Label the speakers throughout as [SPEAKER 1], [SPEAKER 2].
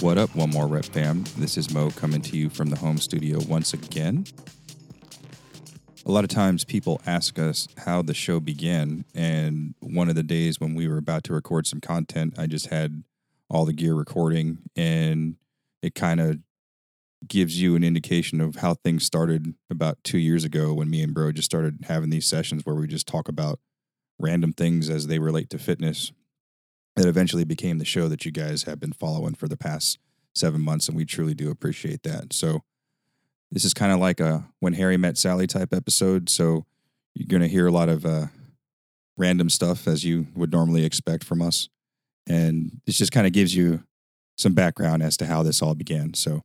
[SPEAKER 1] What up, One More Rep fam? This is Mo coming to you from the home studio once again. A lot of times people ask us how the show began, and one of the days when we were about to record some content, I just had all the gear recording, and it kind of gives you an indication of how things started about two years ago when me and Bro just started having these sessions where we just talk about random things as they relate to fitness that eventually became the show that you guys have been following for the past seven months, and we truly do appreciate that. So, this is kind of like a when Harry met Sally type episode. So, you're going to hear a lot of uh, random stuff as you would normally expect from us, and this just kind of gives you some background as to how this all began. So,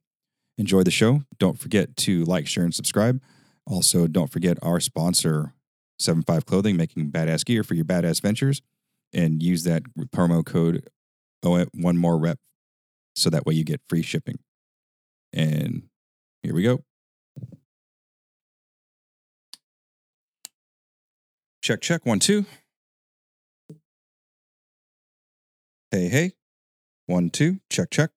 [SPEAKER 1] enjoy the show. Don't forget to like, share, and subscribe. Also, don't forget our sponsor, 7Five Clothing, making badass gear for your badass ventures and use that promo code one more rep so that way you get free shipping. And here we go. Check, check, one, two. Hey, hey. One, two. Check, check.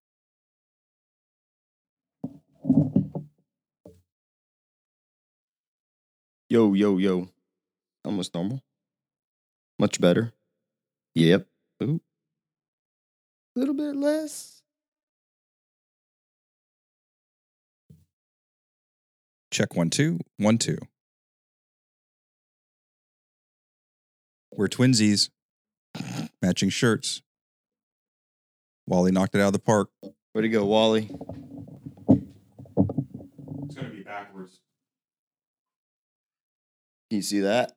[SPEAKER 2] Yo, yo, yo. Almost normal. Much better. Yep. Ooh. A little bit less.
[SPEAKER 1] Check, one, two. One, two. We're twinsies. Matching shirts. Wally knocked it out of the park.
[SPEAKER 2] Way to go, Wally.
[SPEAKER 1] It's going to be backwards.
[SPEAKER 2] Can you see that?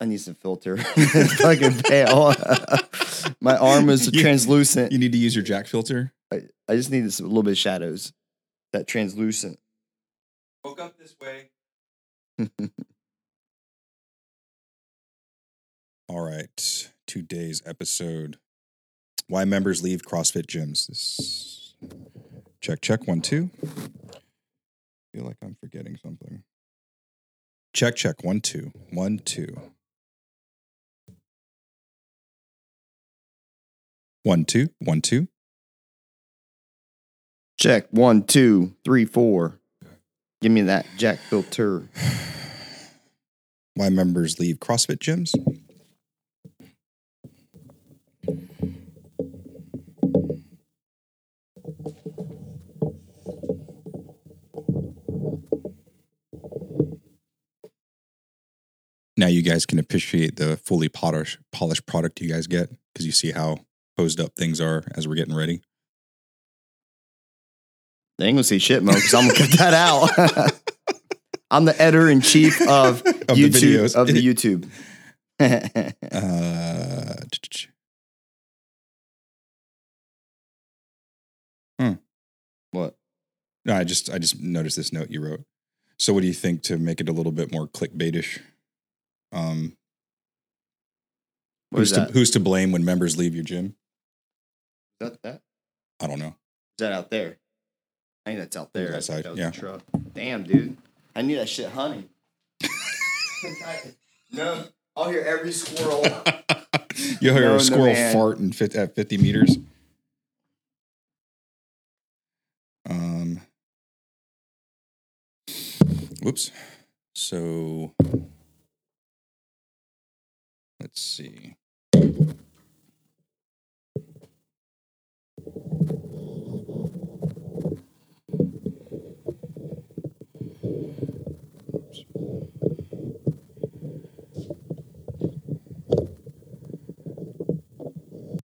[SPEAKER 2] I need some filter. it's fucking pale. My arm is
[SPEAKER 1] You-
[SPEAKER 2] translucent.
[SPEAKER 1] You need to use your jack filter.
[SPEAKER 2] I, I just need this, a little bit of shadows. That translucent.
[SPEAKER 1] Woke up this way. All right. Today's episode. Why members leave CrossFit gyms. This check, check, one, two. feel like I'm forgetting something. Check, check, one, two. One, two. One, two, one, two.
[SPEAKER 2] Check. One, two, three, four. Give me that jack filter.
[SPEAKER 1] Why members leave CrossFit gyms. Now you guys can appreciate the fully polish, polished product you guys get because you see how posed up things are as we're getting ready.
[SPEAKER 2] They ain't gonna say shit, Mo, because I'm gonna cut that out. I'm the editor in chief of,
[SPEAKER 1] the
[SPEAKER 2] YouTube
[SPEAKER 1] videos.
[SPEAKER 2] of the YouTube.
[SPEAKER 1] Uh,
[SPEAKER 2] what?
[SPEAKER 1] No, I just I just noticed this note you wrote. So, what do you think to make it a little bit more clickbaitish? Um,
[SPEAKER 2] What
[SPEAKER 1] who's
[SPEAKER 2] is
[SPEAKER 1] to
[SPEAKER 2] that?
[SPEAKER 1] who's to blame when members leave your gym?
[SPEAKER 2] Is that, that? Is
[SPEAKER 1] I don't know.
[SPEAKER 2] Is that out there? I think that's out there.
[SPEAKER 1] Outside,
[SPEAKER 2] That
[SPEAKER 1] yeah.
[SPEAKER 2] the truck. Damn, dude. I need that shit honey. no, I'll hear every squirrel.
[SPEAKER 1] You'll hear
[SPEAKER 2] No,
[SPEAKER 1] a squirrel
[SPEAKER 2] man.
[SPEAKER 1] fart in fit, at fifty meters. Um. Whoops. So. Let's see.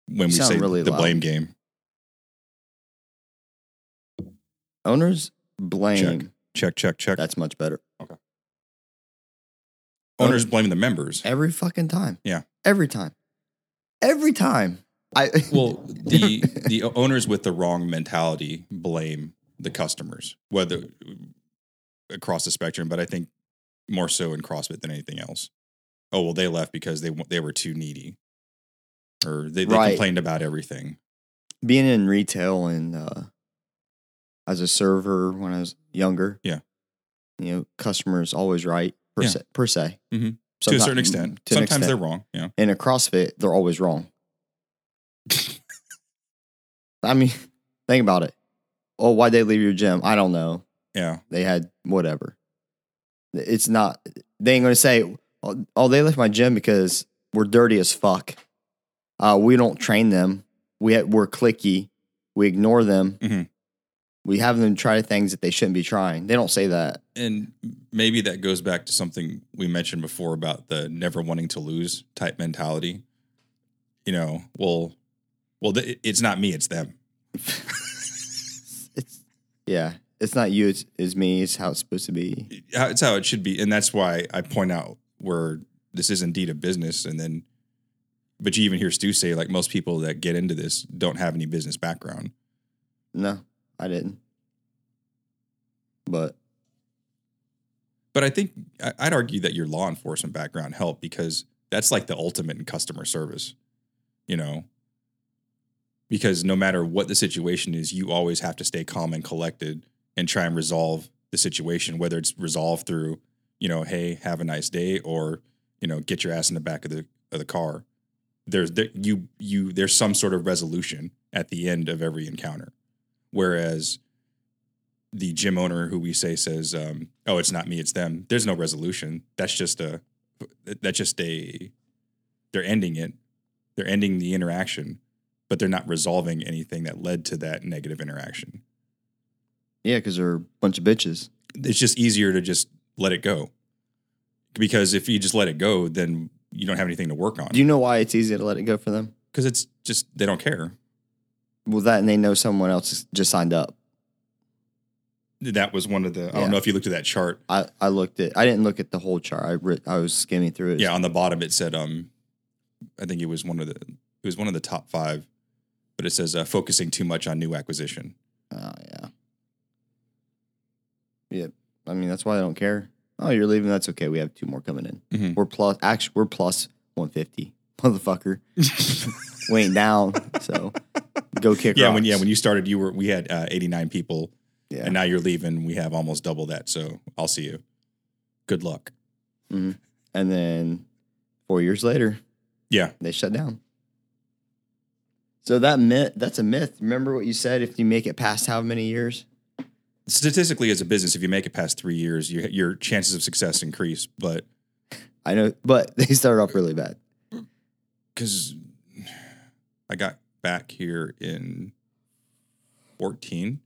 [SPEAKER 1] When we say
[SPEAKER 2] really
[SPEAKER 1] the
[SPEAKER 2] loud.
[SPEAKER 1] blame game,
[SPEAKER 2] Owners blame.
[SPEAKER 1] check, check, check.
[SPEAKER 2] That's much better.
[SPEAKER 1] Owners blaming the members.
[SPEAKER 2] Every fucking time.
[SPEAKER 1] Yeah.
[SPEAKER 2] Every time. Every time. I
[SPEAKER 1] Well, the the owners with the wrong mentality blame the customers, whether across the spectrum, but I think more so in CrossFit than anything else. Oh well, they left because they they were too needy. or they, they
[SPEAKER 2] Right.
[SPEAKER 1] complained about everything.
[SPEAKER 2] being in retail and uh, as a server when I was younger.
[SPEAKER 1] Yeah.
[SPEAKER 2] You know, customers always right per
[SPEAKER 1] Yeah.
[SPEAKER 2] se. Per se.
[SPEAKER 1] Mhm. to a certain extent.
[SPEAKER 2] to
[SPEAKER 1] Sometimes
[SPEAKER 2] extent.
[SPEAKER 1] they're wrong. Yeah.
[SPEAKER 2] in a CrossFit, they're always wrong. I mean, think about it. Oh, why'd they leave your gym? I don't know.
[SPEAKER 1] Yeah.
[SPEAKER 2] They had whatever. It's not, they ain't going to say, oh, oh, they left my gym because we're dirty as fuck. Uh, we don't train them. We ha- we're clicky. We ignore them.
[SPEAKER 1] Mhm.
[SPEAKER 2] We have them try things that they shouldn't be trying. They don't say that.
[SPEAKER 1] And maybe that goes back to something we mentioned before about the never wanting to lose type mentality. You know, well, well, th- it's not me, it's them.
[SPEAKER 2] It's, yeah, it's not you, it's, it's me. It's how it's supposed to be.
[SPEAKER 1] It's how it should be, and that's why I point out where this is indeed a business. And then, but you even hear Stu say like most people that get into this don't have any business background.
[SPEAKER 2] No, I didn't. But
[SPEAKER 1] But I think I'd argue that your law enforcement background helped because that's like the ultimate in customer service, you know. Because no matter what the situation is, you always have to stay calm and collected and try and resolve the situation, whether it's resolved through, you know, hey, have a nice day, or you know, get your ass in the back of the of the car. There's there, you you there's some sort of resolution at the end of every encounter, whereas the gym owner who we say says, um, "Oh, it's not me, it's them." There's no resolution. That's just a that's just a they're ending it. They're ending the interaction, but they're not resolving anything that led to that negative interaction.
[SPEAKER 2] yeah, because they're a bunch of bitches.
[SPEAKER 1] It's just easier to just let it go. Because if you just let it go, then you don't have anything to work on.
[SPEAKER 2] Do you know why it's easy to let it go for them?
[SPEAKER 1] Because it's just they don't care.
[SPEAKER 2] Well, that and they know someone else just signed up.
[SPEAKER 1] That was one of the. I
[SPEAKER 2] Yeah.
[SPEAKER 1] don't know if you looked at that chart.
[SPEAKER 2] I, I looked at. I didn't look at the whole chart. I re- I was skimming through it.
[SPEAKER 1] Yeah, on the bottom it said, um, I think it was one of the it was one of the top five, but it says uh, focusing too much on new acquisition.
[SPEAKER 2] Oh yeah. Yeah. I mean, that's why I don't care. Oh, you're leaving. That's okay. We have two more coming in.
[SPEAKER 1] Mhm.
[SPEAKER 2] We're plus. Actually, we're plus 150, motherfucker. we ain't down. So go kick.
[SPEAKER 1] Yeah, when yeah when you started, you were we had uh, eighty nine people,
[SPEAKER 2] yeah.
[SPEAKER 1] and now you're leaving. We have almost double that. So I'll see you. Good luck.
[SPEAKER 2] and then four years later,
[SPEAKER 1] Yeah,
[SPEAKER 2] they shut down. So that myth, that's a myth. Remember what you said? If you make it past how many years?
[SPEAKER 1] statistically, as a business, if you make it past three years, you, your chances of success increase. But
[SPEAKER 2] I know, but they started off really bad.
[SPEAKER 1] because I got back here in 14.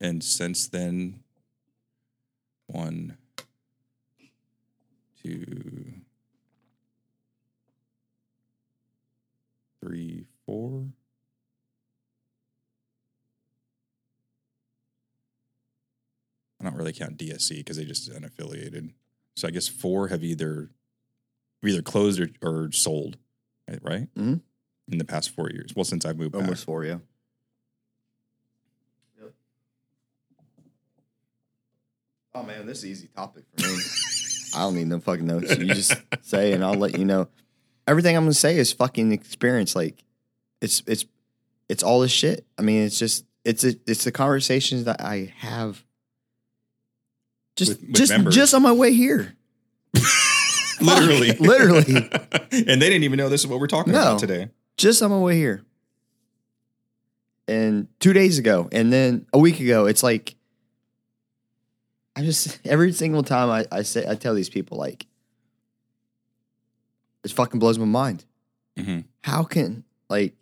[SPEAKER 1] And since then, one, two, three, four. I don't really count DSC because they just unaffiliated. So I guess four have either either closed or, or sold, right?
[SPEAKER 2] Mhm.
[SPEAKER 1] In the past four years. Well, since I moved back.
[SPEAKER 2] Almost four, yeah. Oh man, this is an easy topic for me. I don't need no fucking notes. You just say, and I'll let you know. Everything I'm gonna say is fucking experience. Like, it's it's it's all this shit. I mean, it's just it's a, it's the conversations that I have. Just
[SPEAKER 1] With- with
[SPEAKER 2] just
[SPEAKER 1] members.
[SPEAKER 2] just on my way here.
[SPEAKER 1] Literally.
[SPEAKER 2] Literally.
[SPEAKER 1] and they didn't even know this is what we're talking
[SPEAKER 2] No.
[SPEAKER 1] about today.
[SPEAKER 2] Just on my way here. And two days ago, and then a week ago, it's like I just every single time I, I say I tell these people like it fucking blows my mind.
[SPEAKER 1] Mhm.
[SPEAKER 2] How can like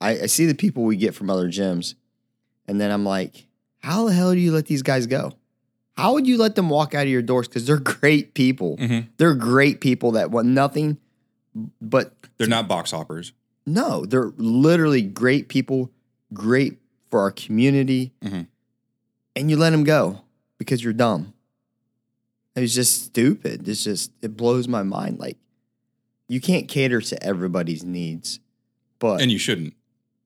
[SPEAKER 2] I, I see the people we get from other gyms, and then I'm like, how the hell do you let these guys go? How would you let them walk out of your doors? Because they're great people.
[SPEAKER 1] Mhm.
[SPEAKER 2] They're great people that want nothing but
[SPEAKER 1] They're not box hoppers.
[SPEAKER 2] No, they're literally great people, great for our community,
[SPEAKER 1] Mhm.
[SPEAKER 2] and you let them go because you're dumb. It's just stupid. It's just it blows my mind. Like you can't cater to everybody's needs, but
[SPEAKER 1] And you shouldn't.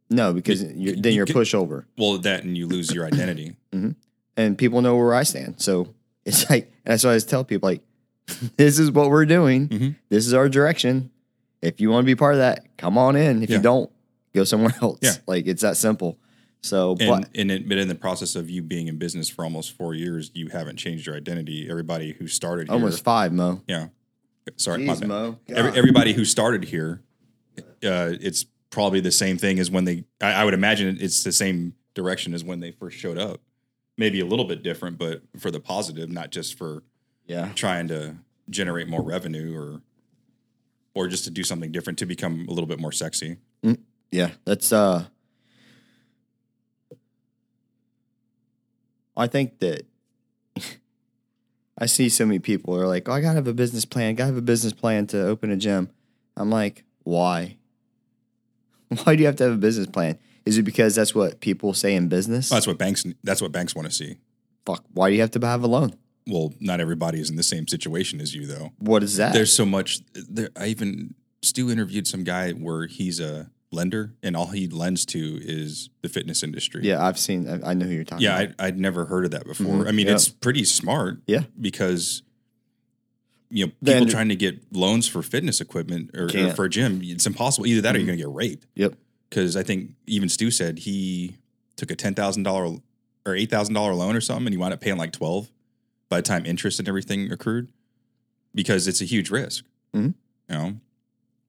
[SPEAKER 2] no, because
[SPEAKER 1] you-
[SPEAKER 2] you're, then
[SPEAKER 1] you
[SPEAKER 2] you're
[SPEAKER 1] could-
[SPEAKER 2] pushover,
[SPEAKER 1] Well, that and you lose your identity.
[SPEAKER 2] and people know where I stand. So it's like and that's why I always tell people like, this is what we're doing.
[SPEAKER 1] Mhm.
[SPEAKER 2] This is our direction. If you want to be part of that, come on in. If
[SPEAKER 1] Yeah.
[SPEAKER 2] you don't, go somewhere else.
[SPEAKER 1] Yeah.
[SPEAKER 2] Like it's that simple. So,
[SPEAKER 1] And,
[SPEAKER 2] but
[SPEAKER 1] and it, but in the process of you being in business for almost four years, you haven't changed your identity. Everybody who started here,
[SPEAKER 2] almost five, Mo.
[SPEAKER 1] yeah. Sorry,
[SPEAKER 2] Jeez. Mo.
[SPEAKER 1] Every, everybody who started here, uh, it's probably the same thing as when they. I, I would imagine it's the same direction as when they first showed up. Maybe a little bit different, but for the positive, not just for
[SPEAKER 2] yeah.
[SPEAKER 1] trying to generate more revenue or or just to do something different to become a little bit more sexy.
[SPEAKER 2] Yeah, that's uh I think that I see so many people are like, "Oh, I got to have a business plan. Got to have a business plan to open a gym." I'm like, "Why? Why do you have to have a business plan? Is it because that's what people say in business?
[SPEAKER 1] That's what banks. That's what banks want to see.
[SPEAKER 2] Fuck, why do you have to have a loan?
[SPEAKER 1] Well, not everybody is in the same situation as you, though.
[SPEAKER 2] What is that?
[SPEAKER 1] There's so much. There, I even Stu interviewed some guy where he's a lender, and all he lends to is the fitness industry.
[SPEAKER 2] yeah, I've seen I, I know who you're talking
[SPEAKER 1] yeah.
[SPEAKER 2] about.
[SPEAKER 1] I, I'd never heard of that before.
[SPEAKER 2] Mhm,
[SPEAKER 1] I mean,
[SPEAKER 2] yeah.
[SPEAKER 1] it's pretty smart.
[SPEAKER 2] Yeah.
[SPEAKER 1] because you know people trying to get loans for fitness equipment or, or for a gym, it's impossible. Either that or you're
[SPEAKER 2] Mhm.
[SPEAKER 1] going to get raped.
[SPEAKER 2] Yep.
[SPEAKER 1] because I think even Stu said he took a ten thousand dollar or eight thousand dollar loan or something, and he wound up paying like twelve by the time interest and everything accrued, because it's a huge risk.
[SPEAKER 2] Mhm.
[SPEAKER 1] You know,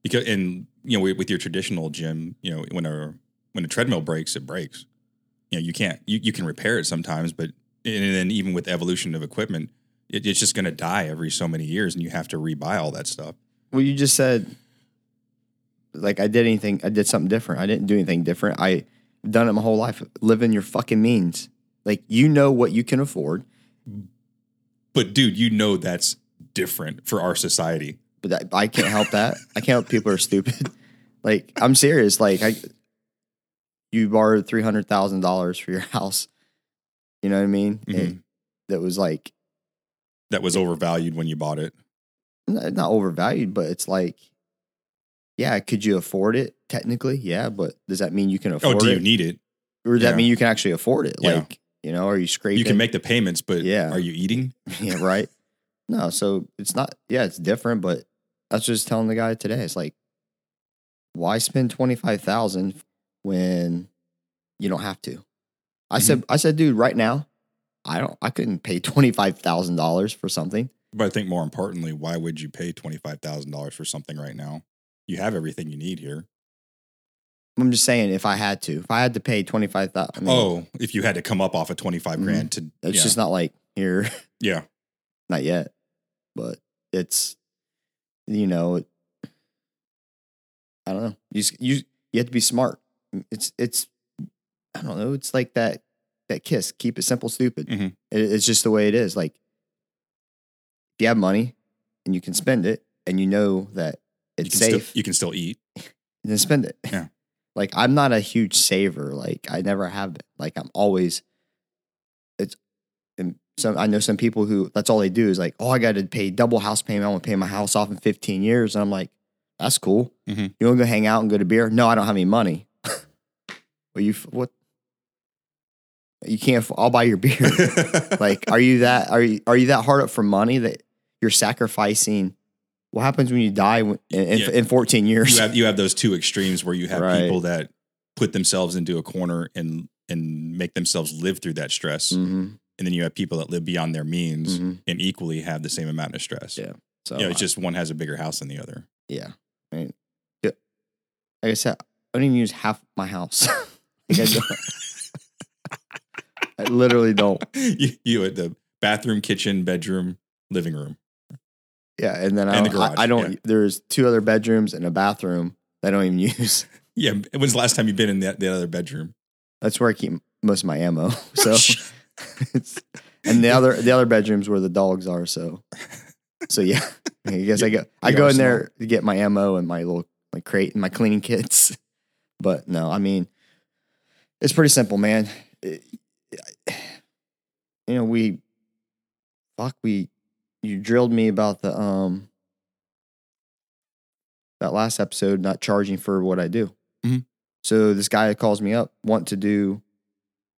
[SPEAKER 1] because and you know with, with your traditional gym, you know when a when a treadmill breaks, it breaks. You know you can't you you can repair it sometimes, but and then even with evolution of equipment, it, it's just going to die every so many years, and you have to rebuy all that stuff.
[SPEAKER 2] Well, you just said like I did anything. I did something different. I didn't do anything different. I done it my whole life. living your fucking means. Like you know what you can afford,
[SPEAKER 1] But dude, you know that's different for our society.
[SPEAKER 2] but that, I can't help that. I can't help people are stupid. like I'm serious. Like I, you borrowed three hundred thousand dollars for your house. You know what I mean?
[SPEAKER 1] Mhm.
[SPEAKER 2] It- that was like
[SPEAKER 1] that was overvalued when you bought it.
[SPEAKER 2] not overvalued, but it's like, yeah, could you afford it? Technically, yeah, but does that mean you can
[SPEAKER 1] Oh,
[SPEAKER 2] afford
[SPEAKER 1] do
[SPEAKER 2] it?
[SPEAKER 1] you need it?
[SPEAKER 2] or does that mean you can actually afford it?
[SPEAKER 1] Yeah.
[SPEAKER 2] Like, you know, are you scraping?
[SPEAKER 1] You can make the payments, but
[SPEAKER 2] Yeah.
[SPEAKER 1] are you eating?
[SPEAKER 2] yeah, right. No, so it's not. Yeah, it's different, but that's just telling the guy today. It's like, why spend twenty five thousand when you don't have to? I
[SPEAKER 1] Mm-hmm.
[SPEAKER 2] said, I said, dude, right now, I don't. I couldn't pay twenty five thousand dollars for something.
[SPEAKER 1] But I think more importantly, why would you pay twenty five thousand dollars for something right now? You have everything you need here.
[SPEAKER 2] I'm just saying, if I had to, if I had to pay twenty five thousand.
[SPEAKER 1] Oh, if you had to come up off of twenty five
[SPEAKER 2] Mhm.
[SPEAKER 1] grand to,
[SPEAKER 2] it's
[SPEAKER 1] yeah,
[SPEAKER 2] just not like here.
[SPEAKER 1] yeah,
[SPEAKER 2] not yet, but it's you know, it, I don't know. You you you have to be smart. It's it's I don't know. It's like that that kiss. Keep it simple, stupid.
[SPEAKER 1] Mhm.
[SPEAKER 2] It, it's just the way it is. Like if you have money and you can spend it, and you know that
[SPEAKER 1] you
[SPEAKER 2] it's
[SPEAKER 1] can
[SPEAKER 2] safe,
[SPEAKER 1] Still, you can still eat.
[SPEAKER 2] then spend it.
[SPEAKER 1] Yeah.
[SPEAKER 2] Like I'm not a huge saver. Like I never have been. Like I'm always. It's, and some I know some people who that's all they do is like, oh, I got to pay double house payment. I want to pay my house off in 15 years, and I'm like, that's cool.
[SPEAKER 1] Mhm.
[SPEAKER 2] You want to go hang out and go to beer? No, I don't have any money. well, you what? You can't. I'll buy your beer. like, are you that? Are you are you that hard up for money that you're sacrificing? What happens when you die in, in,
[SPEAKER 1] Yeah.
[SPEAKER 2] in 14 years?
[SPEAKER 1] you have you have those two extremes where you have
[SPEAKER 2] Right.
[SPEAKER 1] people that put themselves into a corner and and make themselves live through that stress,
[SPEAKER 2] Mhm,
[SPEAKER 1] and then you have people that live beyond their means
[SPEAKER 2] mhm.
[SPEAKER 1] and equally have the same amount of stress.
[SPEAKER 2] Yeah. So
[SPEAKER 1] you know, it's just one has a bigger house than the other.
[SPEAKER 2] yeah. I mean, yeah. like I said, I don't even use half my house. like I, don't. I literally don't.
[SPEAKER 1] you, you at the bathroom, kitchen, bedroom, living room.
[SPEAKER 2] Yeah, and then I
[SPEAKER 1] And the
[SPEAKER 2] don't. I, I don't.
[SPEAKER 1] yeah.
[SPEAKER 2] There's two other bedrooms and a bathroom that I don't even use.
[SPEAKER 1] Yeah. When's the last time you've been in the, the other bedroom?
[SPEAKER 2] That's where I keep most of my ammo. So, it's, and the other the other bedrooms where the dogs are. So, so yeah. I guess I go I go in there to get my ammo and my little my crate and my cleaning kits. But no, I mean, it's pretty simple, man. It- you know, we fuck we you drilled me about the um that last episode not charging for what I do.
[SPEAKER 1] Mhm.
[SPEAKER 2] So this guy calls me up, want to do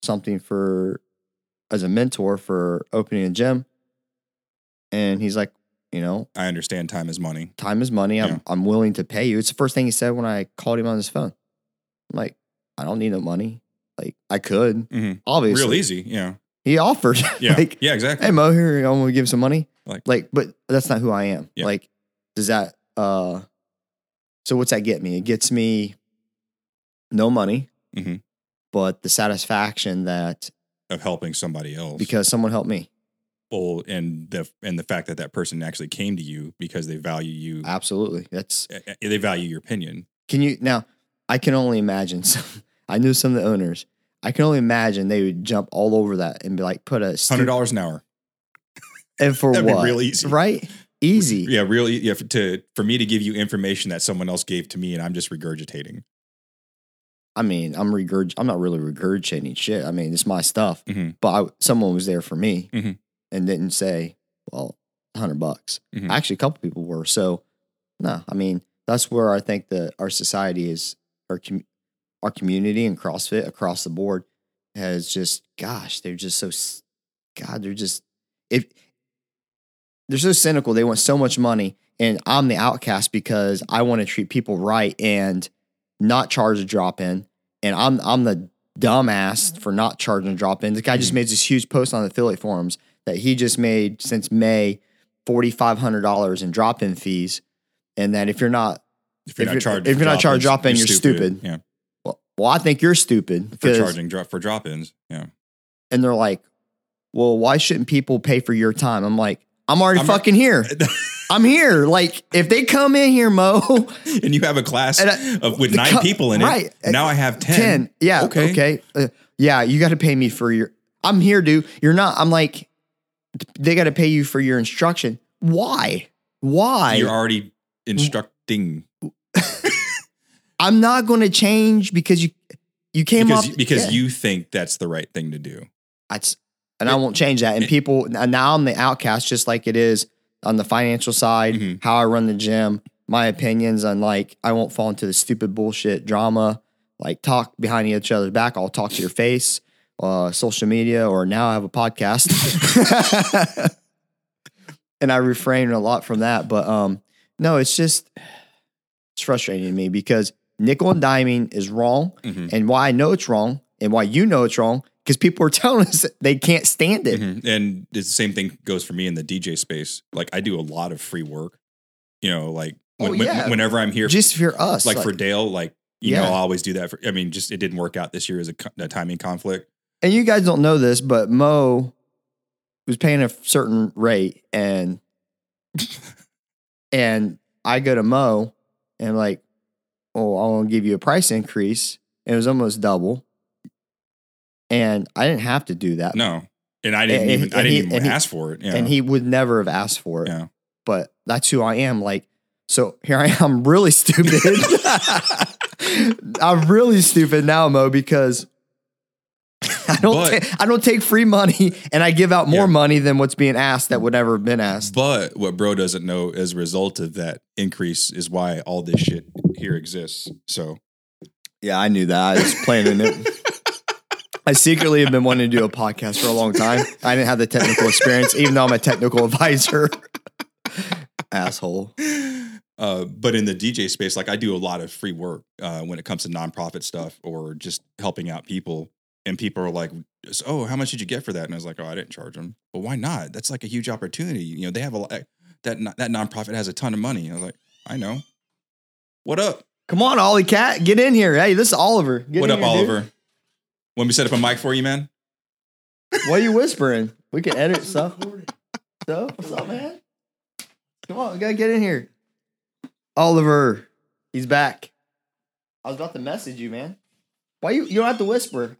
[SPEAKER 2] something for as a mentor for opening a gym. And he's like, You know,
[SPEAKER 1] I understand time is money.
[SPEAKER 2] time is money. I'm
[SPEAKER 1] Yeah.
[SPEAKER 2] I'm willing to pay you. It's the first thing he said when I called him on his phone. I'm like, I don't need no money. Like I could,
[SPEAKER 1] Mhm.
[SPEAKER 2] obviously.
[SPEAKER 1] Real easy. Yeah.
[SPEAKER 2] He offered.
[SPEAKER 1] Yeah.
[SPEAKER 2] like,
[SPEAKER 1] yeah, exactly.
[SPEAKER 2] hey Mo, here I'm gonna give some money.
[SPEAKER 1] Like-
[SPEAKER 2] Like, but that's not who I am.
[SPEAKER 1] Yeah.
[SPEAKER 2] Like, does that uh so what's that get me? It gets me no money,
[SPEAKER 1] Mhm.
[SPEAKER 2] but the satisfaction that
[SPEAKER 1] of helping somebody else.
[SPEAKER 2] because someone helped me.
[SPEAKER 1] well, and the and the fact that that person actually came to you because they value you,
[SPEAKER 2] Absolutely. That's
[SPEAKER 1] they value your opinion.
[SPEAKER 2] can you now I can only imagine some I knew some of the owners. I can only imagine they would jump all over that and be like put a
[SPEAKER 1] Hundred dollars an hour.
[SPEAKER 2] and for what?
[SPEAKER 1] real easy.
[SPEAKER 2] Right? Easy.
[SPEAKER 1] Yeah, really. Yeah, for, to for me to give you information that someone else gave to me, and I'm just regurgitating.
[SPEAKER 2] I mean, I'm regurg. I'm not really regurgitating shit. I mean, it's my stuff.
[SPEAKER 1] Mhm.
[SPEAKER 2] But I, someone was there for me
[SPEAKER 1] Mhm.
[SPEAKER 2] and didn't say, "Well, hundred bucks."
[SPEAKER 1] Mhm.
[SPEAKER 2] Actually, a couple people were. So, no, I mean, that's where I think that our society is, our com- our community and CrossFit across the board has just, gosh, they're just so, God, they're just if they're so cynical. They want so much money, and I'm the outcast because I want to treat people right and not charge a drop in, and I'm I'm the dumbass mm-hmm. for not charging a drop in. The guy just mm-hmm. made this huge post on the affiliate forums that he just made since May forty five hundred dollars in drop in fees, and that if you're not
[SPEAKER 1] If you're
[SPEAKER 2] If
[SPEAKER 1] not
[SPEAKER 2] you're-
[SPEAKER 1] charged,
[SPEAKER 2] if you're not charged
[SPEAKER 1] drop-ins,
[SPEAKER 2] drop-in, you're stupid.
[SPEAKER 1] Yeah,
[SPEAKER 2] well, I think you're stupid
[SPEAKER 1] for charging drop for drop-ins. Yeah,
[SPEAKER 2] and they're like, well, why shouldn't people pay for your time? I'm like, I'm already
[SPEAKER 1] I'm
[SPEAKER 2] fucking here. I'm here. Like if they come in here, Mo,
[SPEAKER 1] and you have a class
[SPEAKER 2] I-
[SPEAKER 1] of, with nine
[SPEAKER 2] co-
[SPEAKER 1] people in it.
[SPEAKER 2] right.
[SPEAKER 1] Now I have ten.
[SPEAKER 2] 10. Yeah.
[SPEAKER 1] Okay.
[SPEAKER 2] Okay. Uh, yeah. You got to pay me for your, I'm here, dude. You're not, I'm like, they got to pay you for your instruction. Why? Why?
[SPEAKER 1] You're already instructing
[SPEAKER 2] I'm not going to change because you, you came
[SPEAKER 1] because
[SPEAKER 2] up
[SPEAKER 1] because
[SPEAKER 2] yeah.
[SPEAKER 1] you think that's the right thing to do.
[SPEAKER 2] That's, and I won't change that. And people, now I'm the outcast, just like it is on the financial side,
[SPEAKER 1] Mhm.
[SPEAKER 2] how I run the gym, my opinions on like, I won't fall into the stupid bullshit drama, like talk behind each other's back. I'll talk to your face, uh, social media, or now I have a podcast. and I refrain a lot from that. But um, no, it's just, it's frustrating to me because nickel and diming is wrong.
[SPEAKER 1] Mhm.
[SPEAKER 2] And why I know it's wrong and why you know it's wrong, because people are telling us they can't stand it.
[SPEAKER 1] Mhm. And the same thing goes for me in the DJ space. Like I do a lot of free work. You know, like when,
[SPEAKER 2] Oh,
[SPEAKER 1] when- whenever I'm here,
[SPEAKER 2] Just for us.
[SPEAKER 1] like, for Dale, like you know, I'll always do that. For I mean, just it didn't work out this year as a, a timing conflict.
[SPEAKER 2] and you guys don't know this, but Mo was paying a certain rate and and I go to Mo and I'm like, oh, I want to give you a price increase. It was almost double. And I didn't have to do that.
[SPEAKER 1] No, and I didn't
[SPEAKER 2] And-
[SPEAKER 1] even
[SPEAKER 2] and
[SPEAKER 1] I didn't
[SPEAKER 2] he-
[SPEAKER 1] even
[SPEAKER 2] and he-
[SPEAKER 1] ask for it. Yeah.
[SPEAKER 2] And he would never have asked for it.
[SPEAKER 1] yeah.
[SPEAKER 2] but that's who I am. Like, so here I am, really stupid. I'm really stupid now, Mo, because I don't,
[SPEAKER 1] But-
[SPEAKER 2] ta- I don't take free money, and I give out more
[SPEAKER 1] Yeah.
[SPEAKER 2] money than what's being asked that would never have been asked.
[SPEAKER 1] But what bro doesn't know as a result of that increase is why all this shit here exists. So
[SPEAKER 2] Yeah, I knew that. I was planning it. I secretly have been wanting to do a podcast for a long time. I didn't have the technical experience, even though I'm a technical advisor. Asshole.
[SPEAKER 1] Uh, but in the DJ space, like I do a lot of free work uh, when it comes to nonprofit stuff or just helping out people. And people are like, "Oh, how much did you get for that?" And I was like, "Oh, I didn't charge them." But why not? That's like a huge opportunity. You know, they have a lot, that that nonprofit has a ton of money. I was like, "I know." What up?
[SPEAKER 2] Come on, Ollie Cat, get in here. Hey, this is Oliver. Get
[SPEAKER 1] what
[SPEAKER 2] in
[SPEAKER 1] up,
[SPEAKER 2] here, dude.
[SPEAKER 1] Oliver? Want me to set up a mic for you, man?
[SPEAKER 2] What are you whispering? We can edit stuff. So, what's up, man? Come on, we gotta get in here. Oliver, he's back. I was about to message you, man. Why you? You don't have to whisper.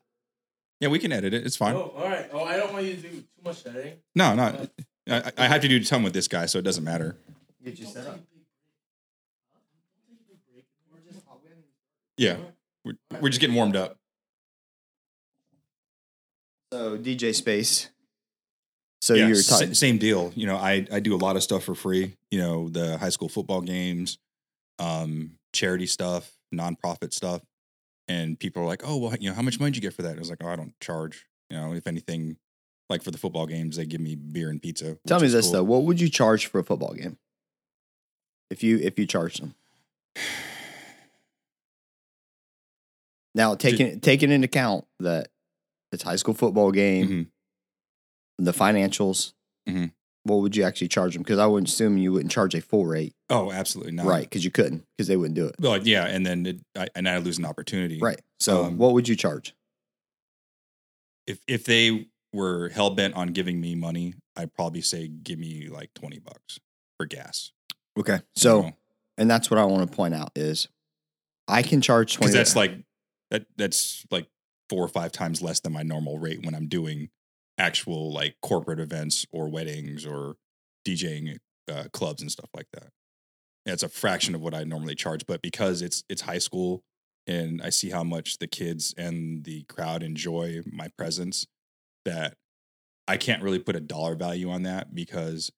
[SPEAKER 1] Yeah, we can edit it. It's fine.
[SPEAKER 3] Oh, all right. Oh, I don't want you to do too much editing.
[SPEAKER 1] No, no. I, I have to do a ton with this guy, so it doesn't matter.
[SPEAKER 2] Get you set up.
[SPEAKER 1] Yeah, we're, we're just getting warmed up.
[SPEAKER 2] So DJ Space. So
[SPEAKER 1] yeah,
[SPEAKER 2] you're talking.
[SPEAKER 1] same deal. You know, I I do a lot of stuff for free. You know, the high school football games, um, charity stuff, nonprofit stuff, and people are like, "Oh, well, you know, how much money did you get for that?" I was like, "Oh, I don't charge. You know, if anything, Like for the football games, they give me beer and pizza.
[SPEAKER 2] Tell me
[SPEAKER 1] is
[SPEAKER 2] this
[SPEAKER 1] cool.
[SPEAKER 2] though: what would you charge for a football game? If you if you charge them. Now taking taking into account that it's high school football game,
[SPEAKER 1] Mhm.
[SPEAKER 2] the financials,
[SPEAKER 1] Mhm.
[SPEAKER 2] what would you actually charge them? Because I would assume you wouldn't charge a full rate,
[SPEAKER 1] Oh, absolutely not.
[SPEAKER 2] right? Because you couldn't, because they wouldn't do it,
[SPEAKER 1] Well, yeah, and then it, I, and I lose an opportunity.
[SPEAKER 2] right? So
[SPEAKER 1] Um,
[SPEAKER 2] what would you charge?
[SPEAKER 1] If if they were hell bent on giving me money, I'd probably say give me like twenty bucks for gas.
[SPEAKER 2] Okay,
[SPEAKER 1] you
[SPEAKER 2] so
[SPEAKER 1] know?
[SPEAKER 2] and that's what I want to point out is I can charge twenty.
[SPEAKER 1] that's like that that's like four or five times less than my normal rate when I'm doing actual like corporate events or weddings or DJing uh, clubs and stuff like that. And it's a fraction of what I normally charge, but because it's it's high school and I see how much the kids and the crowd enjoy my presence, that I can't really put a dollar value on that because.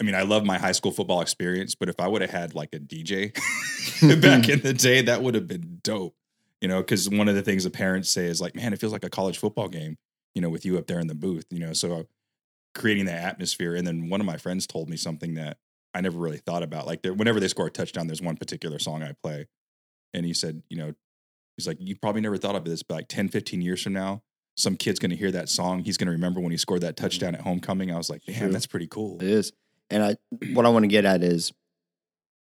[SPEAKER 1] I mean, I love my high school football experience, but if I would have had like a DJ back in the day, that would have been dope. You know, because one of the things the parents say is like, man, it feels like a college football game, you know, with you up there in the booth, you know. So uh, creating that atmosphere. And then one of my friends told me something that I never really thought about. Like whenever they score a touchdown, there's one particular song I play. And he said, you know, he's like, you probably never thought of this, but like 10, 15 years from now, some kid's gonna hear that song. He's gonna remember when he scored that touchdown mm. at homecoming. I was like, damn, that's pretty cool.
[SPEAKER 2] It is. And I what I want to get at is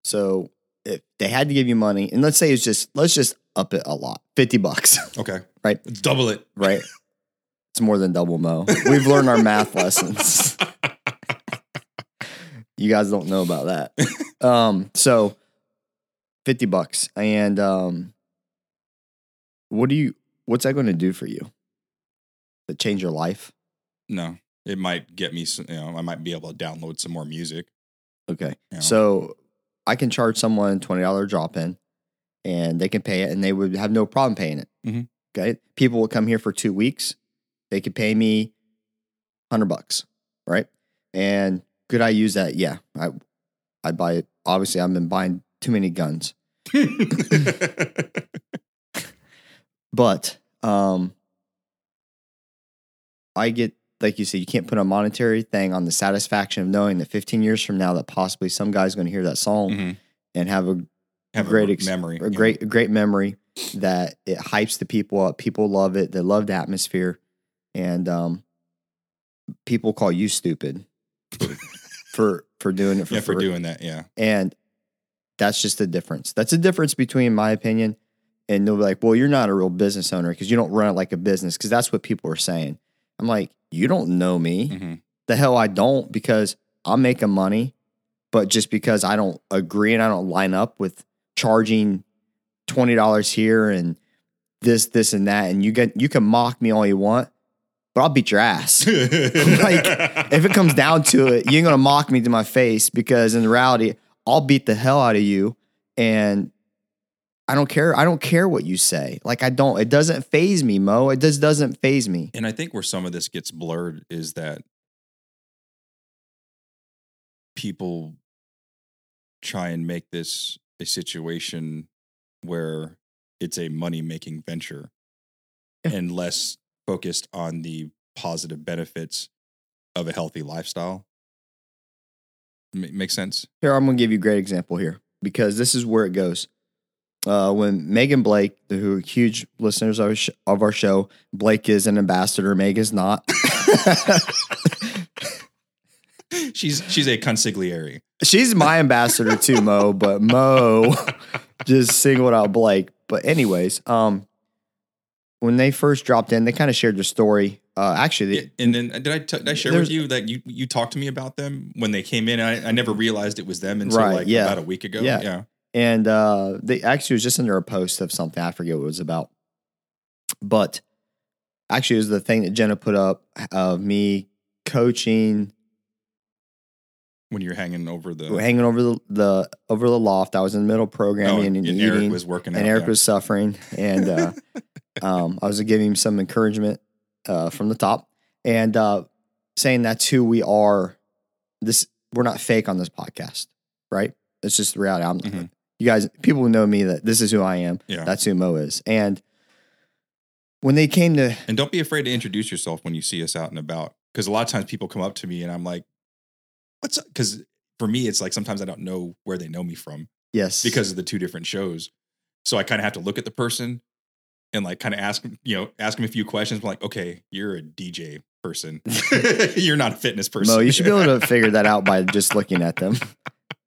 [SPEAKER 2] so if they had to give you money, and let's say it's just let's just up it a lot. 50 bucks,
[SPEAKER 1] Okay.
[SPEAKER 2] Right.
[SPEAKER 1] Let's double it.
[SPEAKER 2] right? it's more than double mo. We've learned our math lessons. You guys don't know about that. um, so 50 bucks. And um what do you what's that going to do for you? It change your life?
[SPEAKER 1] No, it might get me. Some, you know, I might be able to download some more music.
[SPEAKER 2] Okay.
[SPEAKER 1] Yeah.
[SPEAKER 2] So I can charge someone twenty dollar drop in, and they can pay it, and they would have no problem paying it.
[SPEAKER 1] Mhm.
[SPEAKER 2] Okay. People will come here for two weeks. They could pay me hundred bucks, right? And could I use that? Yeah. I I buy it. Obviously, I've been buying too many guns, but um, I get like you said, you can't put a monetary thing on the satisfaction of knowing that 15 years from now that possibly some guy's going to hear that song
[SPEAKER 1] Mhm.
[SPEAKER 2] and have a
[SPEAKER 1] Have
[SPEAKER 2] Great
[SPEAKER 1] a
[SPEAKER 2] ex-
[SPEAKER 1] memory.
[SPEAKER 2] a
[SPEAKER 1] yeah.
[SPEAKER 2] great a great memory that it hypes the people up. People love it. They love the atmosphere, and um, people call you stupid for for doing it for
[SPEAKER 1] yeah, for doing that. Yeah.
[SPEAKER 2] And that's just the difference. That's the difference between my opinion and they'll be like, well, you're not a real business owner because you don't run it like a business because that's what people are saying. I'm like, you don't know me.
[SPEAKER 1] hmm
[SPEAKER 2] The hell I don't because I'm making money, but just because I don't agree and I don't line up with charging twenty dollars here and this, this, and that, and you get you can mock me all you want, but I'll beat your ass. like if it comes down to it, you ain't gonna mock me to my face because in reality, I'll beat the hell out of you. And I don't care. I don't care what you say. Like I don't. It doesn't phase me, Mo. It just doesn't phase me.
[SPEAKER 1] And I think where some of this gets blurred is that people try and make this a situation where it's a money making venture and less focused on the positive benefits of a healthy lifestyle. Ma- make sense?
[SPEAKER 2] Here, I'm gonna give you a great example here because this is where it goes. Uh, when Meg and Blake, who are huge listeners of our, sh- of our show, Blake is an ambassador, Meg is not.
[SPEAKER 1] She's she's a consigliere.
[SPEAKER 2] She's my ambassador too, Mo, but Mo just singled out Blake. But anyways, um, when they first dropped in, they kind of shared their story. Uh, actually, they,
[SPEAKER 1] and then did I t- did I share with you that you you talked to me about them when they came in? I, I never realized it was them until
[SPEAKER 2] Right,
[SPEAKER 1] like
[SPEAKER 2] yeah.
[SPEAKER 1] about a week ago.
[SPEAKER 2] Yeah.
[SPEAKER 1] yeah.
[SPEAKER 2] And uh, they actually was just under a post of something I forget what it was about, but actually it was the thing that Jenna put up of me coaching,
[SPEAKER 1] When you're hanging over the
[SPEAKER 2] hanging over the, the over the loft. I was in the middle of
[SPEAKER 1] oh,
[SPEAKER 2] programming
[SPEAKER 1] and,
[SPEAKER 2] and,
[SPEAKER 1] and
[SPEAKER 2] eating.
[SPEAKER 1] Eric was working out.
[SPEAKER 2] and Eric
[SPEAKER 1] yeah.
[SPEAKER 2] was suffering, and uh, um, I was giving him some encouragement uh, from the top, and uh, saying that's who we are. This we're not fake on this podcast, right? It's just the reality. I'm,
[SPEAKER 1] Mhm.
[SPEAKER 2] You guys, people know me that this is who I am.
[SPEAKER 1] yeah.
[SPEAKER 2] That's who Mo is, and when they came to
[SPEAKER 1] And don't be afraid to introduce yourself when you see us out and about. Because a lot of times people come up to me and I'm like, what's up? Because for me, it's like sometimes I don't know where they know me from
[SPEAKER 2] yes
[SPEAKER 1] because of the two different shows. So I kind of have to look at the person and like kind of ask, you know, ask them a few questions. I'm like, okay, you're a DJ person. you're not a fitness person.
[SPEAKER 2] Mo, you should be able to figure that out by just looking at them.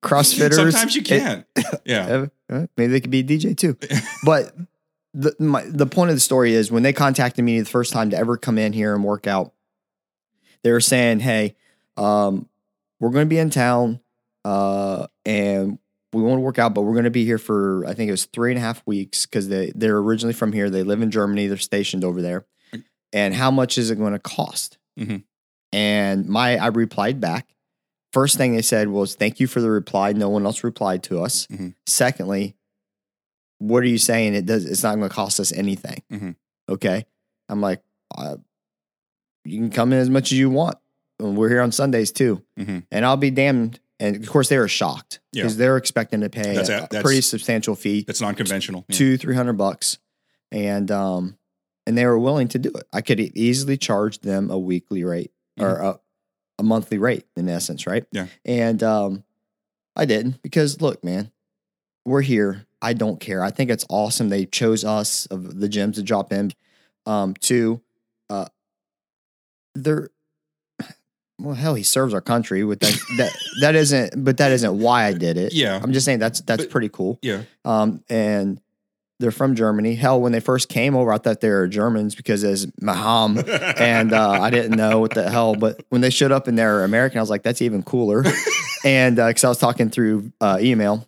[SPEAKER 2] CrossFitters.
[SPEAKER 1] Sometimes you can't. yeah.
[SPEAKER 2] Uh, maybe they could be a DJ too. But the my, the point of the story is when they contacted me the first time to ever come in here and work out, they were saying, "Hey, um, we're going to be in town, uh, and we want to work out, but we're going to be here for I think it was three and a half weeks because they they're originally from here. They live in Germany. They're stationed over there. And how much is it going to cost?"
[SPEAKER 1] Mhm.
[SPEAKER 2] And my I replied back. First thing they said was, "Thank you for the reply." No one else replied to us.
[SPEAKER 1] Mhm.
[SPEAKER 2] Secondly, what are you saying? It does. It's not going to cost us anything.
[SPEAKER 1] Mhm.
[SPEAKER 2] Okay. I'm like, uh, you can come in as much as you want. And we're here on Sundays too,
[SPEAKER 1] Mhm.
[SPEAKER 2] and I'll be damned. And of course, they were shocked
[SPEAKER 1] Yeah.
[SPEAKER 2] because they're expecting to pay
[SPEAKER 1] That's
[SPEAKER 2] a,
[SPEAKER 1] a- that's-
[SPEAKER 2] pretty substantial fee,
[SPEAKER 1] That's non conventional.
[SPEAKER 2] two three hundred bucks, and um, and they were willing to do it. I could easily charge them a weekly rate or a, a monthly rate in essence, right?
[SPEAKER 1] Yeah.
[SPEAKER 2] And um, I didn't because look, man, we're here. I don't care. I think it's awesome they chose us of the gyms to drop in. Um, to uh, they're well, hell, he serves our country with that. that that isn't, but that isn't why I did it.
[SPEAKER 1] Yeah.
[SPEAKER 2] I'm just saying that's that's
[SPEAKER 1] But-
[SPEAKER 2] pretty cool.
[SPEAKER 1] Yeah.
[SPEAKER 2] Um, and they're from Germany. Hell, when they first came over, I thought they were Germans because it's Maham, and uh, I didn't know what the hell. But when they showed up and they're American, I was like, that's even cooler. and because I was talking through uh, email,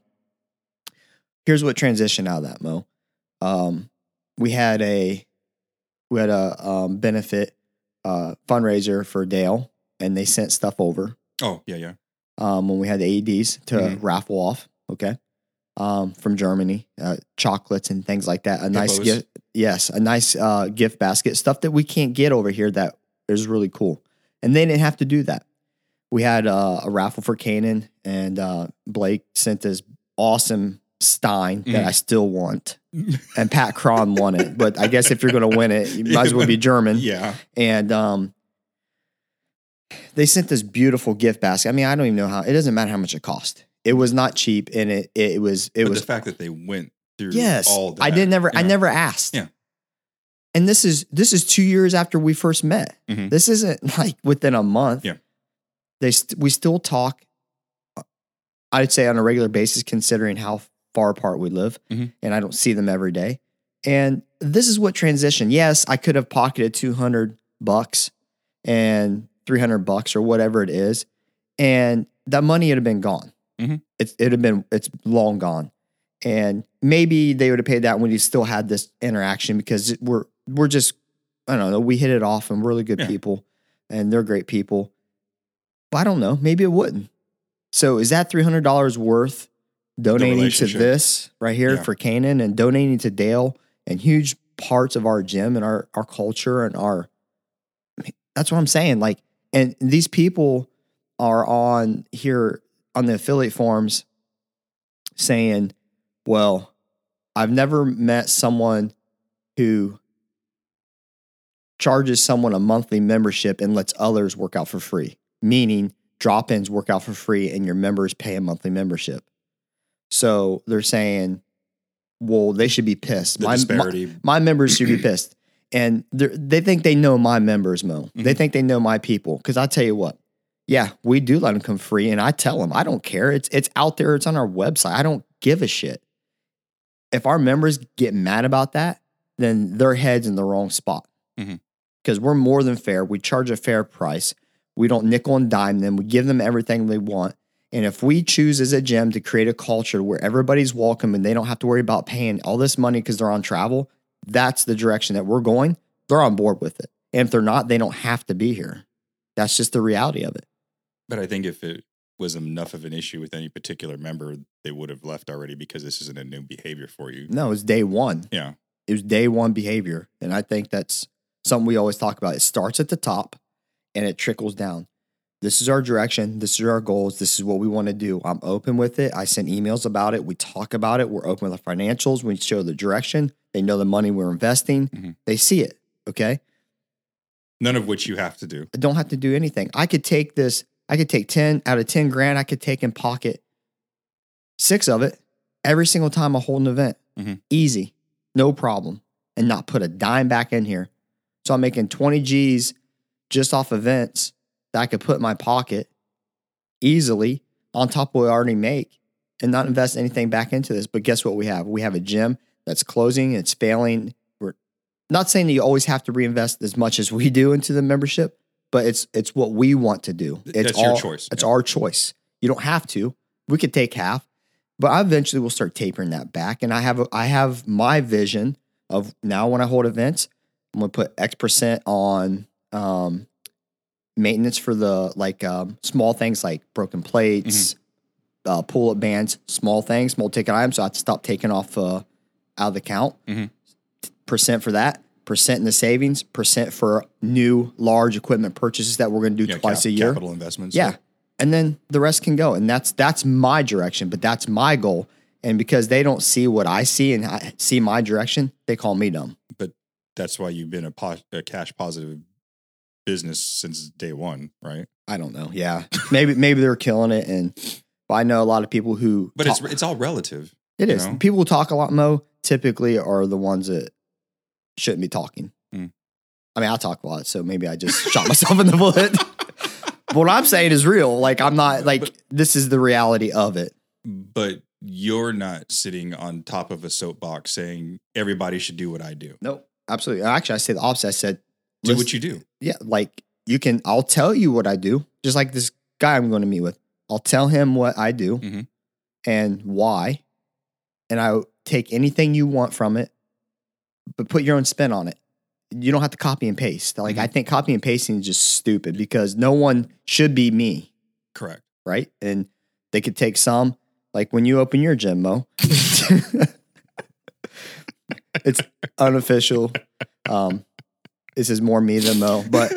[SPEAKER 2] here's what transitioned out of that, Mo. Um, we had a we had a um, benefit uh, fundraiser for Dale, and they sent stuff over
[SPEAKER 1] Oh, yeah, yeah.
[SPEAKER 2] um, when we had the AEDs to
[SPEAKER 1] Mhm.
[SPEAKER 2] raffle off. Okay. Um, from Germany, uh, chocolates and things like that. A nice gift. Yes. A nice uh, gift basket, stuff that we can't get over here that is really cool. And they didn't have to do that. We had uh, a raffle for Canaan, and uh, Blake sent this awesome Stein that
[SPEAKER 1] Mhm.
[SPEAKER 2] I still want. And Pat Cron won it. But I guess if you're going to win it, you might as well be German
[SPEAKER 1] Yeah.
[SPEAKER 2] and um, they sent this beautiful gift basket. I mean, I don't even know how. It doesn't matter how much it cost. It was not cheap, and it it was it
[SPEAKER 1] but
[SPEAKER 2] was
[SPEAKER 1] the fact that they went through
[SPEAKER 2] yes.
[SPEAKER 1] all that.
[SPEAKER 2] I did never I never asked.
[SPEAKER 1] Yeah.
[SPEAKER 2] And this is this is two years after we first met.
[SPEAKER 1] Mhm.
[SPEAKER 2] This isn't like within a month.
[SPEAKER 1] Yeah.
[SPEAKER 2] They st- we still talk. uh, I'd say on a regular basis, considering how far apart we live,
[SPEAKER 1] Mhm.
[SPEAKER 2] and I don't see them every day. And this is what transition. Yes, I could have pocketed two hundred bucks and three hundred bucks or whatever it is, and that money would have been gone.
[SPEAKER 1] Mhm.
[SPEAKER 2] It's it'd have been it's long gone, and maybe they would have paid that when you still had this interaction because we're we're just I don't know we hit it off and we're really good
[SPEAKER 1] Yeah.
[SPEAKER 2] people, and they're great people. But I don't know. Maybe it wouldn't. So is that three hundred dollars worth donating to this right here
[SPEAKER 1] Yeah.
[SPEAKER 2] for Canaan and donating to Dale and huge parts of our gym and our our culture and our that's what I'm saying. Like, and these people are on here on the affiliate forums saying, well, I've never met someone who charges someone a monthly membership and lets others work out for free, meaning drop ins work out for free and your members pay a monthly membership. So they're saying, well, they should be pissed. My- my- my members should be pissed. And they're- think they know my members, Mo. They
[SPEAKER 1] Mhm.
[SPEAKER 2] think they know my people. Because I tell you what, yeah, we do let them come free, and I tell them I don't care. It's it's out there. It's on our website. I don't give a shit. If our members get mad about that, then their head's in the wrong spot.
[SPEAKER 1] Mm-hmm.
[SPEAKER 2] Because we're more than fair. We charge a fair price. We don't nickel and dime them. We give them everything they want. And if we choose as a gym to create a culture where everybody's welcome and they don't have to worry about paying all this money because they're on travel, that's the direction that we're going. They're on board with it. And if they're not, they don't have to be here. That's just the reality of it.
[SPEAKER 1] But I think if it was enough of an issue with any particular member, they would have left already because this isn't a new behavior for you.
[SPEAKER 2] No, it's day one.
[SPEAKER 1] Yeah.
[SPEAKER 2] It was day one behavior. And I think that's something we always talk about. It starts at the top and it trickles down. This is our direction. This is our goals. This is what we want to do. I'm open with it. I send emails about it. We talk about it. We're open with the financials. We show the direction. They know the money we're investing.
[SPEAKER 1] Mhm.
[SPEAKER 2] They see it. Okay.
[SPEAKER 1] None of which you have to do.
[SPEAKER 2] I don't have to do anything. I could take this, I could take 10 out of 10 grand, I could take and pocket six of it every single time I hold an event.
[SPEAKER 1] Mhm.
[SPEAKER 2] Easy, no problem, and not put a dime back in here. So I'm making 20 G's just off events that I could put in my pocket easily on top of what I already make and not invest anything back into this. But guess what we have? We have a gym that's closing, it's failing. We're not saying that you always have to reinvest as much as we do into the membership, but it's it's what we want to do. It's
[SPEAKER 1] that's your choice.
[SPEAKER 2] It's
[SPEAKER 1] Yeah.
[SPEAKER 2] our choice. You don't have to. We could take half, but I eventually will start tapering that back. And I have a, I have my vision of now when I hold events, I'm gonna put X percent on um, maintenance for the like um, small things like broken plates, uh, pull up bands, small things, small ticket items. So I have to stop taking off uh, out of the count.
[SPEAKER 1] Mhm.
[SPEAKER 2] Percent for that. Percent in the savings. Percent for new large equipment purchases that we're going to do
[SPEAKER 1] Yeah,
[SPEAKER 2] twice
[SPEAKER 1] cap-
[SPEAKER 2] a year.
[SPEAKER 1] Capital investments.
[SPEAKER 2] Yeah. And then the rest can go. And that's that's my direction, but that's my goal. And because they don't see what I see and I see my direction, they call me dumb.
[SPEAKER 1] But that's why you've been a, po- a cash positive business since day one, right?
[SPEAKER 2] I don't know. Yeah. maybe maybe they're killing it and but I know a lot of people who
[SPEAKER 1] But
[SPEAKER 2] talk-
[SPEAKER 1] it's it's all relative.
[SPEAKER 2] It is.
[SPEAKER 1] know?
[SPEAKER 2] People who talk a lot mo typically are the ones that shouldn't be talking.
[SPEAKER 1] Mm.
[SPEAKER 2] I mean, I talk a lot, so maybe I just shot myself in the foot. What I'm saying is real. Like I'm not like
[SPEAKER 1] But-
[SPEAKER 2] this is the reality of it.
[SPEAKER 1] But you're not sitting on top of a soapbox saying everybody should do what I do.
[SPEAKER 2] Nope. Absolutely. Actually, I say the opposite. I said
[SPEAKER 1] Do what you do.
[SPEAKER 2] yeah, like you can, I'll tell you what I do, just like this guy I'm going to meet with. I'll tell him what I do
[SPEAKER 1] Mhm.
[SPEAKER 2] and why. And I take anything you want from it, but put your own spin on it. You don't have to copy and paste. Like, I think copy and pasting is just stupid because no one should be me,
[SPEAKER 1] Correct.
[SPEAKER 2] right? And they could take some, like when you open your gym, Mo. it's unofficial. Um, this is more me than Mo, but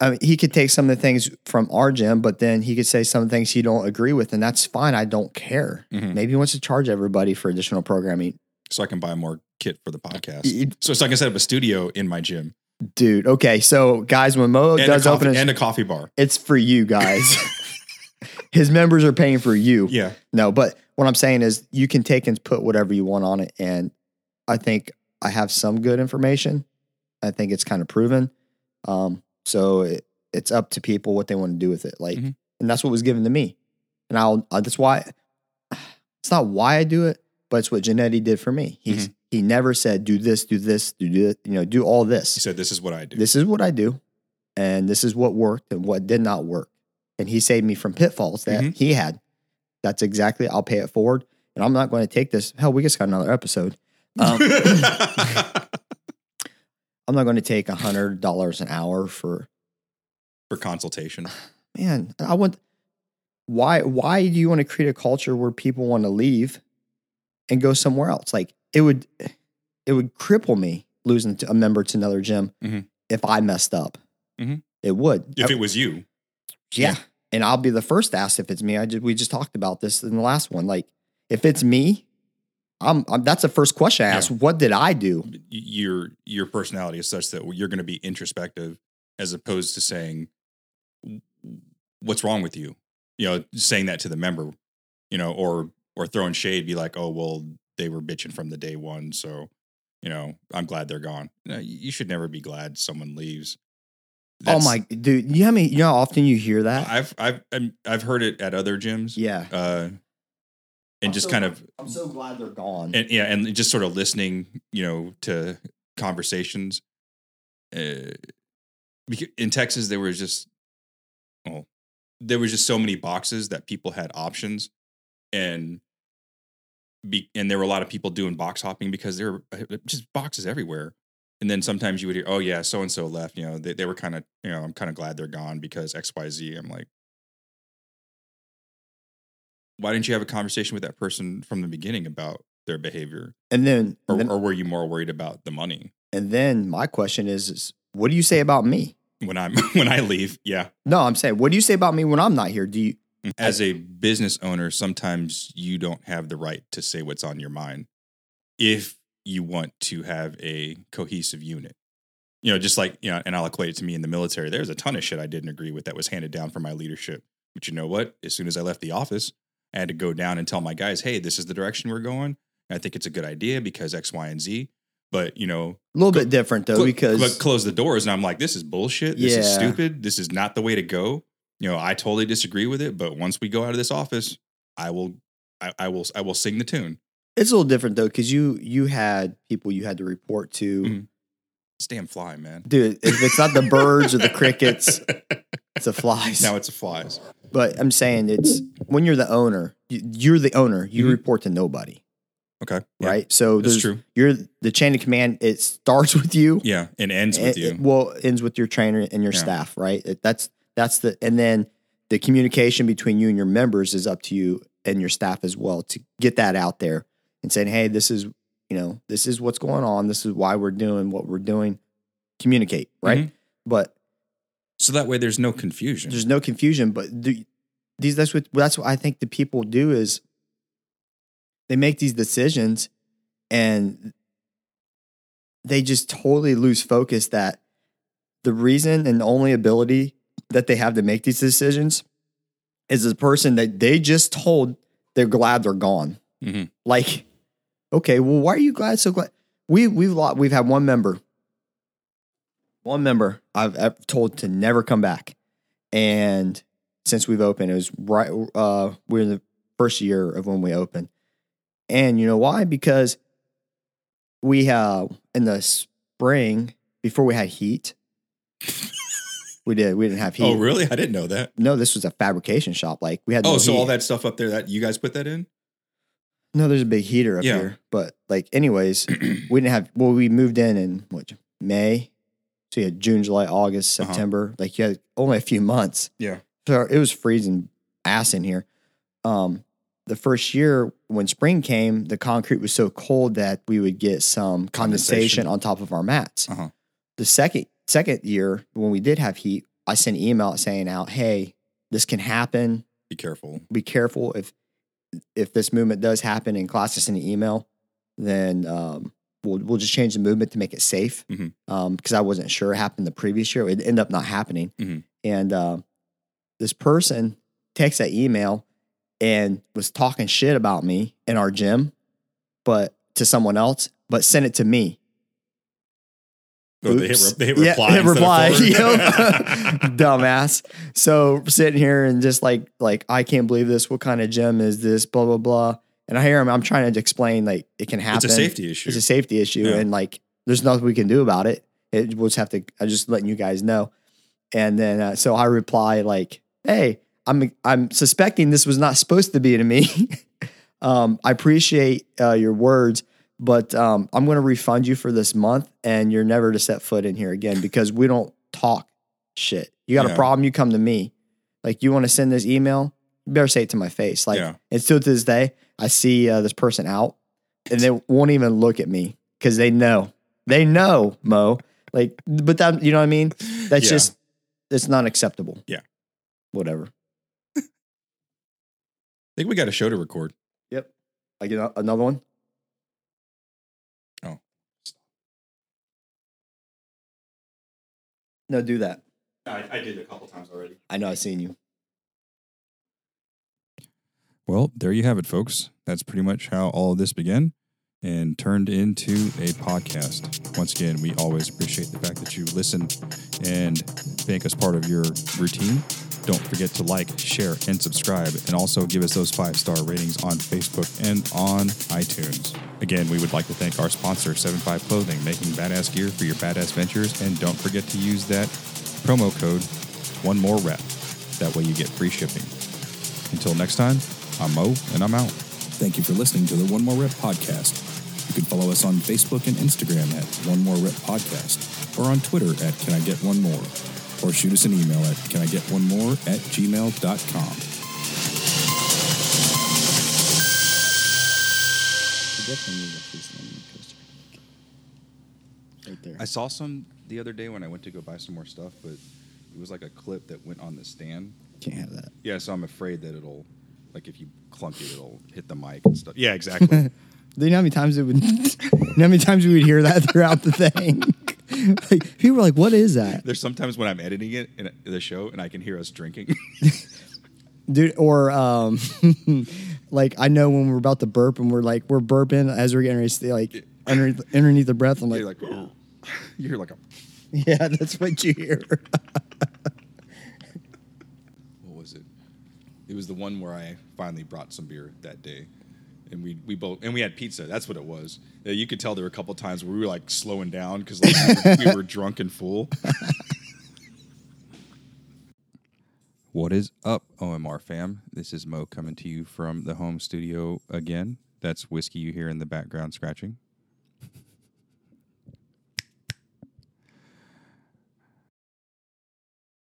[SPEAKER 2] I mean, he could take some of the things from our gym, but then he could say some things he don't agree with, and that's fine. I don't care.
[SPEAKER 1] Mhm.
[SPEAKER 2] Maybe he wants to charge everybody for additional programming.
[SPEAKER 1] So I can buy more kit for the podcast. So, like I set up a studio in my gym
[SPEAKER 2] Dude, okay, so guys, when Mo
[SPEAKER 1] and,
[SPEAKER 2] does
[SPEAKER 1] coffee,
[SPEAKER 2] open, his,
[SPEAKER 1] and a coffee bar.
[SPEAKER 2] it's for you guys. His members are paying for you.
[SPEAKER 1] Yeah.
[SPEAKER 2] No, but what I'm saying is you can take and put whatever you want on it. And I think I have some good information. I think it's kind of proven. Um, so it, it's up to people what they want to do with it. Like,
[SPEAKER 1] Mhm.
[SPEAKER 2] and that's what was given to me. And I'll, uh, that's why it's not why I do it, but it's what Janetti did for me. He's,
[SPEAKER 1] Mm-hmm.
[SPEAKER 2] He never said, do this, do this, do this, you know, do all this
[SPEAKER 1] He said, This is what I do.
[SPEAKER 2] this is what I do, and this is what worked and what did not work. And he saved me from pitfalls that
[SPEAKER 1] Mhm.
[SPEAKER 2] he had. That's exactly. I'll pay it forward, and I'm not going to take this. Hell, we just got another episode. Um, I'm not going to take a hundred dollars an hour for
[SPEAKER 1] for consultation.
[SPEAKER 2] man. I want. Why? Why do you want to create a culture where people want to leave and go somewhere else? Like it would, it would cripple me losing to a member to another gym
[SPEAKER 1] Mhm.
[SPEAKER 2] if I messed up.
[SPEAKER 1] Mhm.
[SPEAKER 2] It would.
[SPEAKER 1] If it was you,
[SPEAKER 2] Yeah. And I'll be the first to ask if it's me. I just, we just talked about this in the last one. Like, if it's me, I'm, I'm that's the first question I
[SPEAKER 1] Yeah.
[SPEAKER 2] ask. What did I do?
[SPEAKER 1] your your personality is such that you're going to be introspective as opposed to saying what's wrong with you you know saying that to the member you know or or throwing shade be like oh well they were bitching from the day one so you know i'm glad they're gone you should never be glad someone leaves
[SPEAKER 2] oh my dude, you know how many, you know how often you hear that?
[SPEAKER 1] i've i've I'm- i've heard it at other gyms
[SPEAKER 2] yeah.
[SPEAKER 1] uh and
[SPEAKER 2] I'm
[SPEAKER 1] just
[SPEAKER 2] so-
[SPEAKER 1] kind of
[SPEAKER 2] I'm so glad they're gone.
[SPEAKER 1] and yeah, and just sort of listening, you know, to conversations. Uh, beca- in Texas, there was just, oh, there was just so many boxes that people had options, and be, and there were a lot of people doing box hopping because there were uh, just boxes everywhere. And then sometimes you would hear, oh yeah, so and so left. You know, they they were kind of, you know, I'm kind of glad they're gone because X Y Z. I'm like. Why didn't you have a conversation with that person from the beginning about their behavior?
[SPEAKER 2] and then,
[SPEAKER 1] or,
[SPEAKER 2] and then,
[SPEAKER 1] or were you more worried about the money
[SPEAKER 2] and then my question is, is, what do you say about me?
[SPEAKER 1] when I'm when I leave? Yeah,
[SPEAKER 2] No, I'm saying, what do you say about me when I'm not here? Do you, Mm-hmm.
[SPEAKER 1] as a business owner, sometimes you don't have the right to say what's on your mind if you want to have a cohesive unit. You know, just like, you know, and I'll equate it to me in the military. There's a ton of shit I didn't agree with that was handed down from my leadership. But you know what? As soon as I left the office, I had to go down and tell my guys, hey, this is the direction we're going. I think it's a good idea because X, Y, and Z. But, you know,
[SPEAKER 2] A little bit different though
[SPEAKER 1] cl-
[SPEAKER 2] because
[SPEAKER 1] but close the doors. And I'm like, this is bullshit. This is stupid. This is not the way to go. You know, I totally disagree with it. But once we go out of this office, I will, I, I will, I will sing the tune.
[SPEAKER 2] it's a little different though because you you had people you had to report to.
[SPEAKER 1] Mhm. It's damn fly, man.
[SPEAKER 2] Dude, if it's not the birds or the crickets, it's the flies.
[SPEAKER 1] now it's a flies.
[SPEAKER 2] But I'm saying it's when you're the owner, you- you're the owner. You
[SPEAKER 1] Mhm.
[SPEAKER 2] report to nobody,
[SPEAKER 1] Okay. Yeah,
[SPEAKER 2] right? So
[SPEAKER 1] That's true.
[SPEAKER 2] You're the chain of command. It starts with you.
[SPEAKER 1] Yeah. And ends
[SPEAKER 2] It-
[SPEAKER 1] with you.
[SPEAKER 2] it- well, ends with your trainer and your
[SPEAKER 1] Yeah.
[SPEAKER 2] staff, right? It- that's that's the and then the communication between you and your members is up to you and your staff as well to get that out there and saying, hey, this is you know this is what's going on. This is why we're doing what we're doing. Communicate, right?
[SPEAKER 1] Mhm.
[SPEAKER 2] But
[SPEAKER 1] So that way there's no confusion.
[SPEAKER 2] there's no confusion. But the, these that's what that's what I think the people do is they make these decisions and they just totally lose focus that the reason and the only ability that they have to make these decisions is a person that they just told they're glad they're gone.
[SPEAKER 1] Mhm.
[SPEAKER 2] Like, okay, well, why are you glad? So glad we we've lot we've had one member, one member I've, I've told to never come back, and since we've opened, it was right. Uh, we're in the first year of when we opened, and you know why? Because we uh in the spring before we had heat. We did. We didn't have heat.
[SPEAKER 1] oh, really? I didn't know that.
[SPEAKER 2] No, this was a fabrication shop. Like we had.
[SPEAKER 1] Oh,
[SPEAKER 2] no
[SPEAKER 1] so
[SPEAKER 2] heat.
[SPEAKER 1] all that stuff up there that you guys put that in?
[SPEAKER 2] No, there's a big heater up
[SPEAKER 1] Yeah.
[SPEAKER 2] here. But like, anyways, we didn't have. Well, we moved in in what May, so you had June, July, August,
[SPEAKER 1] Uh-huh.
[SPEAKER 2] September. Like you had only a few months.
[SPEAKER 1] Yeah.
[SPEAKER 2] So it was freezing ass in here. Um, the first year when spring came, the concrete was so cold that we would get some condensation,
[SPEAKER 1] Condensation.
[SPEAKER 2] on top of our mats.
[SPEAKER 1] Uh-huh.
[SPEAKER 2] The second second year when we did have heat, I sent an email saying out, "Hey, this can happen.
[SPEAKER 1] Be careful.
[SPEAKER 2] Be careful if if this movement does happen in class. Just send an email, then um, we'll we'll just change the movement to make it safe.
[SPEAKER 1] Mhm.
[SPEAKER 2] Um, because I wasn't sure it happened the previous year. It ended up not happening,
[SPEAKER 1] Mhm.
[SPEAKER 2] and uh, this person takes that email and was talking shit about me in our gym, but to someone else, but sent it to me.
[SPEAKER 1] Oh, they hit, they hit
[SPEAKER 2] Yeah,
[SPEAKER 1] reply.
[SPEAKER 2] hit
[SPEAKER 1] instead
[SPEAKER 2] reply. Dumbass. So sitting here and just like like I can't believe this. What kind of gym is this? Blah blah blah. And I hear him. I'm trying to explain like it can happen.
[SPEAKER 1] it's a safety issue.
[SPEAKER 2] It's a safety issue,
[SPEAKER 1] Yeah.
[SPEAKER 2] and like there's nothing we can do about it. It we'll just have to. I'm just letting you guys know. And then uh, so I reply like, "Hey, I'm I'm suspecting this was not supposed to be to me. um, I appreciate uh, your words, but um, I'm going to refund you for this month, and you're never to set foot in here again because we don't talk shit. You got
[SPEAKER 1] Yeah.
[SPEAKER 2] a problem, you come to me. Like you want to send this email, you better say it to my face. Like
[SPEAKER 1] Yeah.
[SPEAKER 2] and still to this day, I see uh, this person out, and they won't even look at me because they know they know Mo. Like, but that you know what I mean? That's
[SPEAKER 1] Yeah.
[SPEAKER 2] just it's not acceptable.
[SPEAKER 1] Yeah.
[SPEAKER 2] Whatever.
[SPEAKER 1] I think we got a show to record.
[SPEAKER 2] Yep. I get another one.
[SPEAKER 1] Oh.
[SPEAKER 2] No, do that.
[SPEAKER 1] I, I did a couple times already.
[SPEAKER 2] I know I've seen you.
[SPEAKER 1] Well, there you have it, folks. That's pretty much how all of this began and turned into a podcast. Once again, we always appreciate the fact that you listen and make us part of your routine. Don't forget to like, share, and subscribe, and also give us those five star ratings on Facebook and on iTunes. Again, we would like to thank our sponsor, 7Five Clothing, making badass gear for your badass ventures. And don't forget to use that promo code, one more rep. That way you get free shipping. Until next time, I'm Mo, and I'm out.
[SPEAKER 4] Thank you for listening to the One More Rep podcast. You can follow us on Facebook and Instagram at One More Rep Podcast or on Twitter at Can I Get One More or shoot us an email at Can I Get One More at gmail.com.
[SPEAKER 2] Right there.
[SPEAKER 1] I saw some the other day when I went to go buy some more stuff, but it was like a clip that went on the stand.
[SPEAKER 2] Can't have that.
[SPEAKER 1] Yeah, so I'm afraid that it'll, like, if you clunk it, it'll hit the mic and stuff. Yeah, exactly.
[SPEAKER 2] Do you know how many times it would? you know how many times we would hear that throughout the thing? like, people are like, "What is that,
[SPEAKER 1] There's sometimes when I'm editing it in the show and I can hear us drinking.
[SPEAKER 2] dude?" Or um, like I know when we're about to burp and we're like we're burping as we're getting ready to stay, like underneath, underneath the breath. I'm like,
[SPEAKER 1] You're like, "Oh." you hear like a
[SPEAKER 2] "Yeah, that's what you hear."
[SPEAKER 1] what was it? It was the one where I finally brought some beer that day, and we we both and we had pizza. That's what it was. Uh, You could tell there were a couple times where we were like slowing down because like we, were, we were drunk and full. What is up, OMR fam? This is Mo coming to you from the home studio again. That's whiskey you hear in the background scratching.